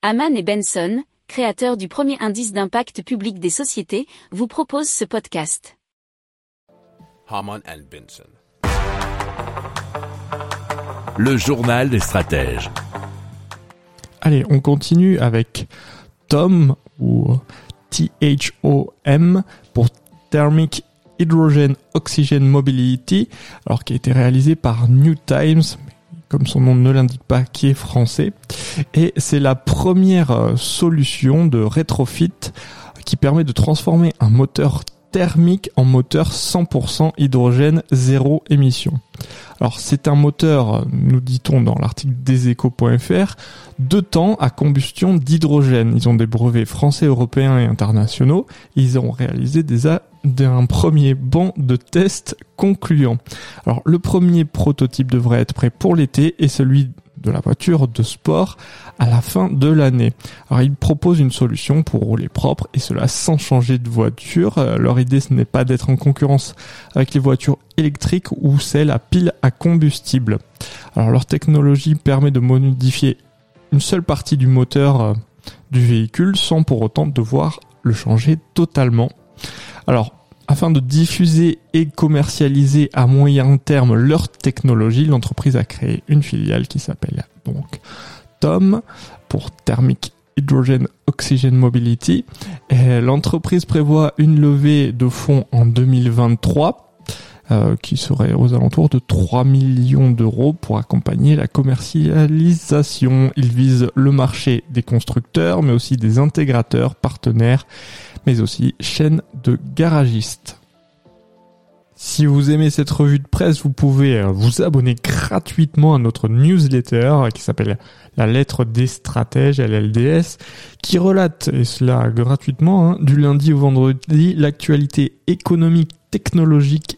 Haman et Benson, créateurs du premier indice d'impact public des sociétés, vous proposent ce podcast. Haman and Benson. Le journal des stratèges. Allez, on continue avec TOM ou THOM pour Thermic Hydrogen Oxygen Mobility, alors qui a été réalisé par New Times, comme son nom ne l'indique pas, qui est français. Et c'est la première euh, solution de rétrofit qui permet de transformer un moteur thermique en moteur 100% hydrogène zéro émission. Alors c'est un moteur, nous dit-on dans l'article deséchos.fr, de temps à combustion d'hydrogène. Ils ont des brevets français, européens et internationaux. Ils ont réalisé des d'un premier banc de tests concluant. Alors le premier prototype devrait être prêt pour l'été et celui de la voiture de sport à la fin de l'année. Alors ils proposent une solution pour rouler propre et cela sans changer de voiture. Euh, leur idée ce n'est pas d'être en concurrence avec les voitures électriques ou celles à pile à combustible. Alors leur technologie permet de modifier une seule partie du moteur euh, du véhicule sans pour autant devoir le changer totalement. Alors afin de diffuser et commercialiser à moyen terme leur technologie, l'entreprise a créé une filiale qui s'appelle donc TOM pour Thermic Hydrogen Oxygen Mobility. L'entreprise prévoit une levée de fonds en 2023 euh, qui serait aux alentours de 3 millions d'euros pour accompagner la commercialisation. Il vise le marché des constructeurs, mais aussi des intégrateurs, partenaires, mais aussi chaînes de garagistes. Si vous aimez cette revue de presse, vous pouvez euh, vous abonner gratuitement à notre newsletter qui s'appelle La lettre des stratèges, LLDS, qui relate, et cela gratuitement, hein, du lundi au vendredi, l'actualité économique, technologique